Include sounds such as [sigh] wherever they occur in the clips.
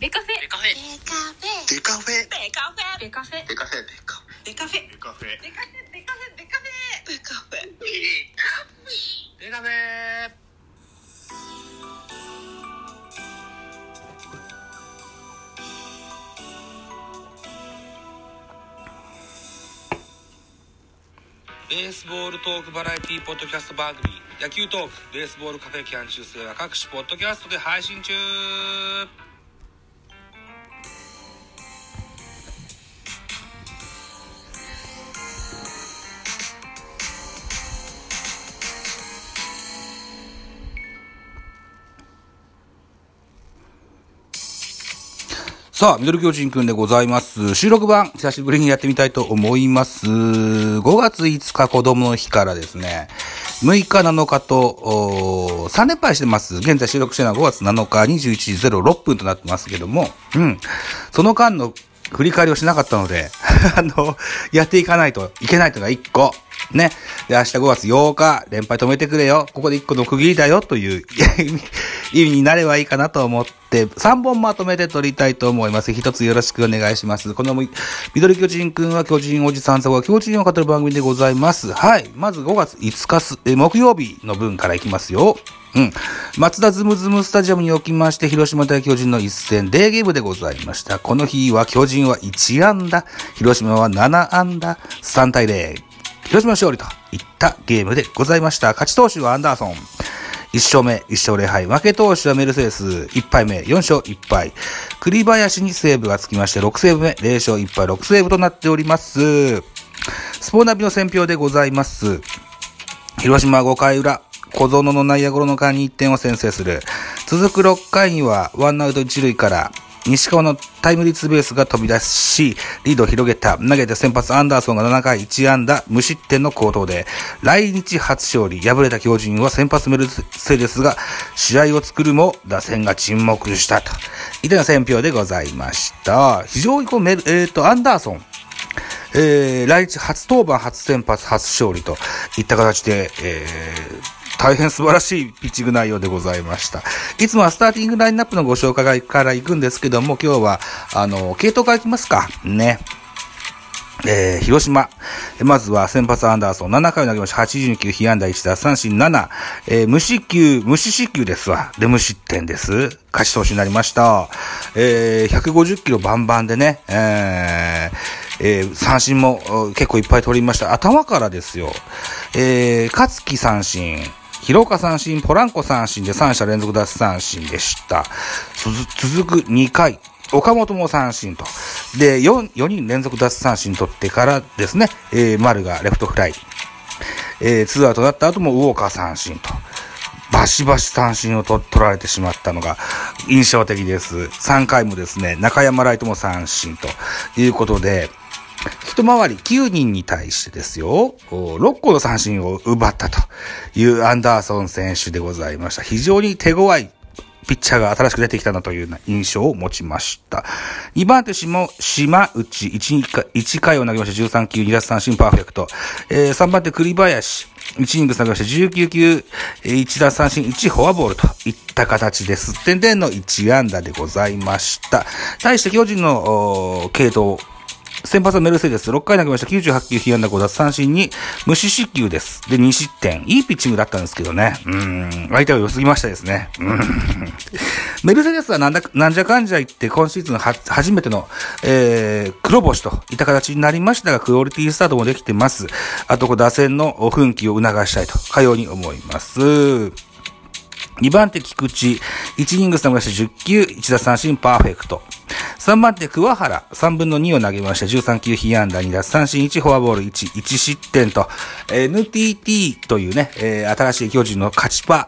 ベカフェ。ベカフェ。ベカフェ。デカフェ。ベカフェ。ベカフェ。デカフェ。ベカフェ。デカフェ。ベカフェ。ベカフェ。ベカフェ。ベカフェデカフェベースボールトークバラエティポッドキャスト番組野球トークベースボールカフェキャン中世は各種ポッドキャストで配信中さあ、ミドル巨人くんでございます。収録版、久しぶりにやってみたいと思います。5月5日子供の日からですね、6日7日と、3連敗してます。現在収録してるのは5月7日21時06分となってますけども、うん。その間の振り返りをしなかったので、[laughs] あの、やっていかないといけないというのが1個。ね。で、明日5月8日、連敗止めてくれよ。ここで1個の区切りだよという [laughs] 意味になればいいかなと思って、3本まとめて撮りたいと思います。一つよろしくお願いします。この、緑巨人くんは巨人おじさんさが巨人を語る番組でございます。はい。まず5月5日す、え木曜日の分からいきますよ。うん。松田ズムズムスタジアムにおきまして、広島対巨人の一戦、デーゲームでございました。この日は巨人は1安打、広島は7安打、3対0。広島勝利といったゲームでございました。勝ち投手はアンダーソン。1勝目、1勝0敗。負け投手はメルセデス、1敗目、4勝1敗。栗林にセーブがつきまして、6セーブ目、0勝1敗、6セーブとなっております。スポーナビの選評でございます。広島5回裏、小園の内野ゴロの間に1点を先制する。続く6回には、ワンアウト1塁から、西川のタイムリーツーベースが飛び出し、リードを広げた。投げて先発アンダーソンが7回1安打、無失点の好投で、来日初勝利。敗れた巨人は先発メルセデスが試合を作るも、打線が沈黙したと。いったような選評でございました。非常にこうメル、えっ、と、アンダーソン。えー、来日初登板、初先発、初勝利といった形で、えー、大変素晴らしいピッチング内容でございました。いつもはスターティングラインナップのご紹介から行くんですけども、今日は、あの、系統から行きますか。ね。えー、広島。まずは先発アンダーソン。7回投げました。82球、被安打1打、三振7。えー、無四球、無四死球ですわ。で、無失点です。勝ち投手になりました。えー、150キロバンバンでね、えー、えー、三振も結構いっぱい取りました。頭からですよ。えー、勝木三振。広岡三振、ポランコ三振で3者連続奪三振でした。続く2回。岡本も三振と。で、4、4人連続奪三振取ってからですね、えー、丸がレフトフライ。えー、ツーアウトだった後もウォーカー三振と。バシバシ三振を取取られてしまったのが印象的です。3回もですね、中山ライトも三振ということで、一回り9人に対してですよ、6個の三振を奪ったというアンダーソン選手でございました。非常に手強いピッチャーが新しく出てきたなというような印象を持ちました。2番手しも、島内1回、1回を投げました13球、2奪三振パーフェクト。えー、3番手栗林、1イニング投げました19球、1奪三振1フォアボールといった形です。点々の1安打でございました。対して巨人の、系統、先発はメルセデス、6回投げました。98球、被安打5奪三振に、無四死球です。で、2失点。いいピッチングだったんですけどね。うーん。相手は良すぎましたですね。うん。メルセデスはなんだ、なんじゃかんじゃ言って、今シーズンは初めての、えー、黒星といった形になりましたが、クオリティスタートもできてます。あと、打線の奮起を促したいと、かように思います。2番手菊池、1イニングス投げました10球、1打三振パーフェクト。3番手桑原、3分の2を投げました13球被安打2打三振1フォアボール1、1失点と、NTT というね、えー、新しい巨人の勝ちパ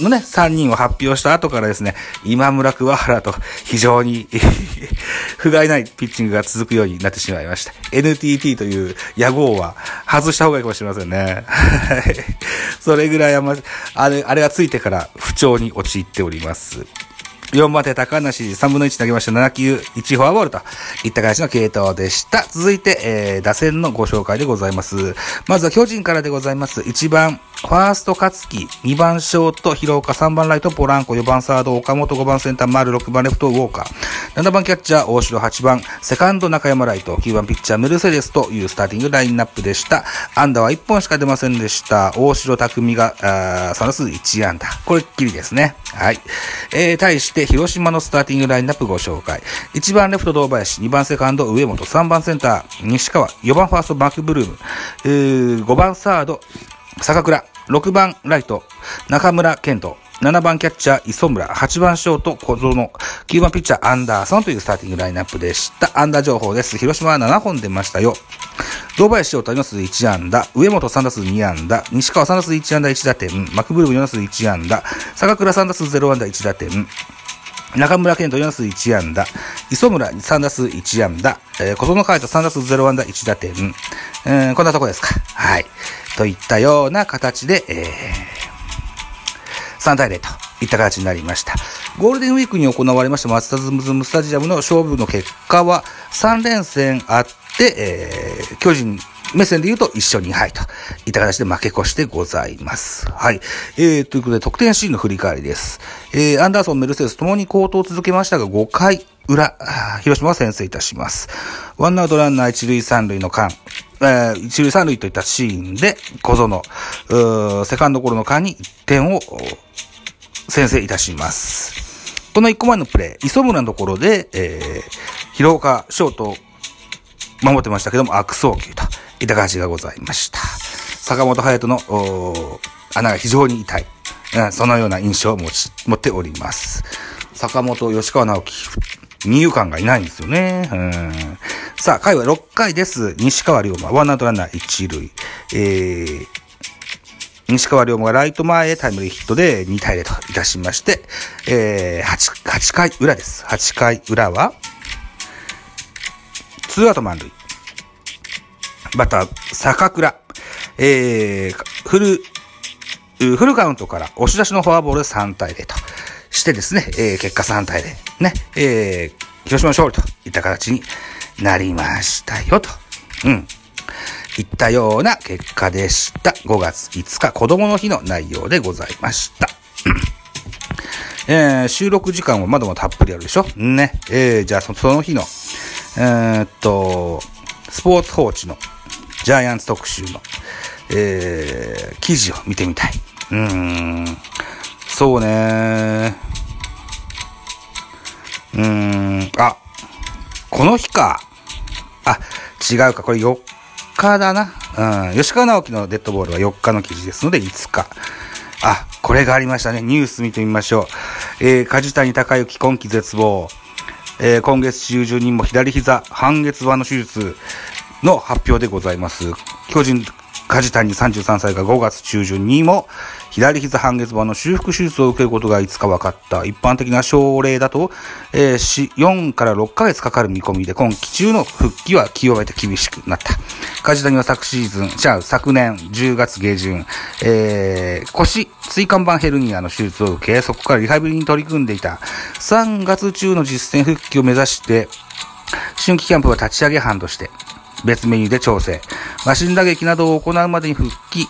のね、3人を発表した後からですね、今村桑原と非常に [laughs] 不甲斐ないピッチングが続くようになってしまいました。NTT という野号は外した方がいいかもしれませんね。[laughs] それぐらいあま、あれ、あれがついてから不調に陥っております。4番手高梨3分の1投げました7球1フォアボールといった形の系統でした。続いて、えー、打線のご紹介でございます。まずは巨人からでございます。1番、ファースト勝木、2番ショート、広岡、3番ライト、ポランコ、4番サード、岡本、5番センター、丸、6番レフト、ウォーカー、7番キャッチャー、大城、8番、セカンド、中山ライト、9番ピッチャー、メルセデスというスターティングラインナップでした。安打は1本しか出ませんでした。大城匠が、あー3打数1安打。これっきりですね。はい。えー、対して、広島のスターティングラインナップご紹介。1番レフト、堂林、2番セカンド、上本、3番センター、西川、4番ファースト、マクブルーム、えー、5番サード、坂倉、6番ライト、中村健人、7番キャッチャー、磯村、8番ショート、小園、9番ピッチャー、アンダーソンというスターティングラインナップでした。アンダー情報です。広島は7本出ましたよ。堂林翔太4打数1安打、上本3打数2安打、西川3打数1安打1打点、マクブルーム4打数1安打、坂倉3打数0安打1打点、中村健人4打数1安打、磯村3打数1安打、えー、小園海斗3打数0安打1打点、えー、こんなとこですか。はい。といったような形で、えー、3対0といった形になりました。ゴールデンウィークに行われましたマツダズムズムスタジアムの勝負の結果は3連戦あって、えー、巨人目線で言うと1勝2敗といった形で負け越してございます。はい。えー、ということで得点シーンの振り返りです。えー、アンダーソン、メルセデスともに好投を続けましたが5回裏、広島は先制いたします。ワンアウトランナー一塁三塁の間、えー、一塁三塁といったシーンで小園、セカンドゴロの間に1点を先制いたします。この1個前のプレー、磯村のところで、えー、広岡、ショート、守ってましたけども、悪送球といった形がございました。坂本隼人の穴が非常に痛い。そのような印象を持ち持っております。坂本、吉川直樹、二遊間がいないんですよね。うんさあ、回は6回です。西川龍馬、ワンアウトランナー一塁。えー、西川龍馬がライト前へタイムリーヒットで2対0といたしまして、えー、8、8回裏です。8回裏は、ツーアウト満塁。バッター、坂倉。えー、フル、フルカウントから押し出しのフォアボール3対0としてですね、えー、結果3対0。ね、えー、広島勝利といった形になりましたよと。うん。いったような結果でした。5月5日、子供の日の内容でございました。えー、収録時間はまだまだたっぷりあるでしょね。えー、じゃあその日の、えー、っと、スポーツ報知のジャイアンツ特集の、えー、記事を見てみたい。うーん、そうねうーん、あ、この日か。あ、違うか。これ4日だな。うん。吉川直樹のデッドボールは4日の記事ですので5日。あ、これがありましたね。ニュース見てみましょう。えー、梶谷隆之今季絶望。えー、今月中旬にも左膝半月板の手術の発表でございます。巨人、梶谷33歳が5月中旬にも左膝半月板の修復手術を受けることがいつか分かった。一般的な症例だと、えー、4から6ヶ月かかる見込みで、今季中の復帰は極めて厳しくなった。梶谷は昨シーズン、じゃあ昨年10月下旬、えー、腰、椎間板ヘルニアの手術を受け、そこからリハビリに取り組んでいた。3月中の実戦復帰を目指して、春季キャンプは立ち上げ班として、別メニューで調整。マシン打撃などを行うまでに復帰、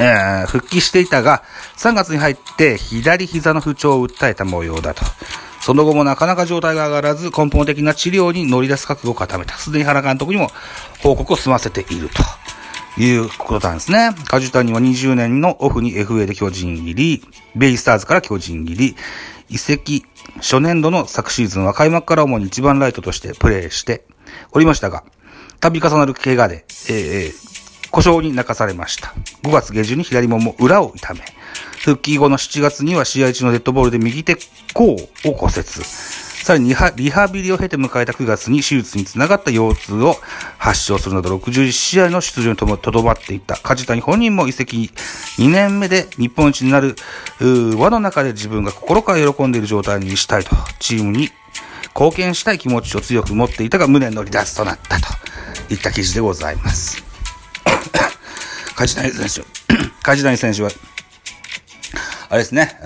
えー、復帰していたが、3月に入って左膝の不調を訴えた模様だと。その後もなかなか状態が上がらず、根本的な治療に乗り出す覚悟を固めた。すでに原監督にも報告を済ませているということなんですね。梶谷は20年のオフに FA で巨人入り、ベイスターズから巨人入り、移籍初年度の昨シーズンは開幕から主に一番ライトとしてプレーしておりましたが、度重なる怪我で、えー、故障に泣かされました。5月下旬に左もも裏を痛め、復帰後の7月には試合中のデッドボールで右手甲を骨折。さらにリハビリを経て迎えた9月に手術につながった腰痛を発症するなど61試合の出場にとどまっていた梶谷本人も移籍2年目で日本一になる輪の中で自分が心から喜んでいる状態にしたいとチームに貢献したい気持ちを強く持っていたが無念の離脱となったといった記事でございます。梶谷選手、[coughs] 梶谷選手は、あれですね、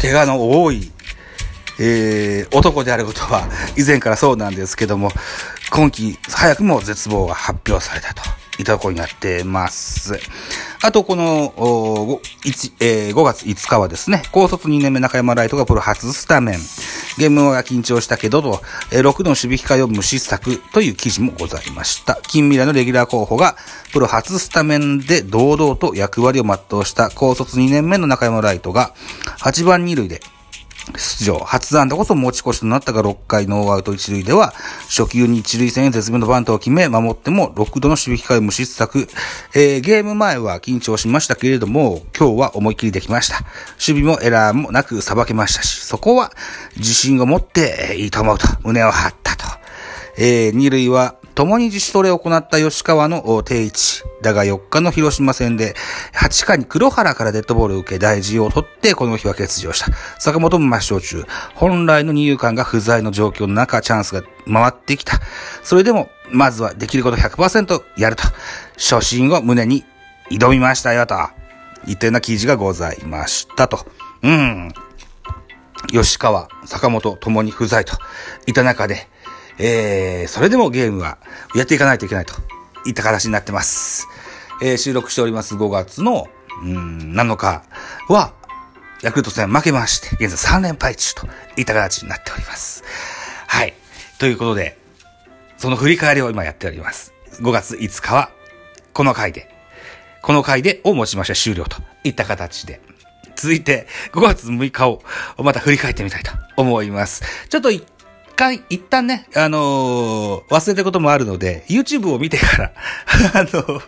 怪我の多い、えー、男であることは以前からそうなんですけども、今季早くも絶望が発表されたと。いったところになってます。あと、この、5, えー、5月5日はですね、高卒2年目中山ライトがプロ初スタメン。ゲームは緊張したけどと、えー、6の守備機会を無視策という記事もございました。近未来のレギュラー候補が、プロ初スタメンで堂々と役割を全うした高卒2年目の中山ライトが、8番2塁で出場。初安打こそ持ち越しとなったが、6回ノーアウト1塁では、初球に1塁線へ絶妙のバントを決め、守っても6度の守備機会を無失策。えー、ゲーム前は緊張しましたけれども、今日は思いっきりできました。守備もエラーもなくさばけましたし、そこは自信を持っていいと思うと胸を張ったと。えー、二塁は共に自主トレを行った吉川の定位置。だが4日の広島戦で、8回に黒原からデッドボールを受け大事を取ってこの日は欠場した。坂本も抹消中。本来の二遊間が不在の状況の中、チャンスが回ってきた。それでも、まずはできること100%やると。初心を胸に挑みましたよと。言ったような記事がございましたと。うん。吉川、坂本ともに不在といた中で、えー、それでもゲームはやっていかないといけないといった形になってます。えー、収録しております5月の、うん、7日は、ヤクルト戦負けまして、現在3連敗中といった形になっております。はい。ということで、その振り返りを今やっております。5月5日は、この回で、この回でをもちまして終了といった形で、続いて5月6日をまた振り返ってみたいと思います。ちょっと回、一旦ね、あのー、忘れたこともあるので、YouTube を見てから [laughs] あの、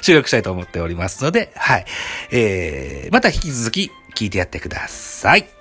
収録したいと思っておりますので、はい。えー、また引き続き聞いてやってください。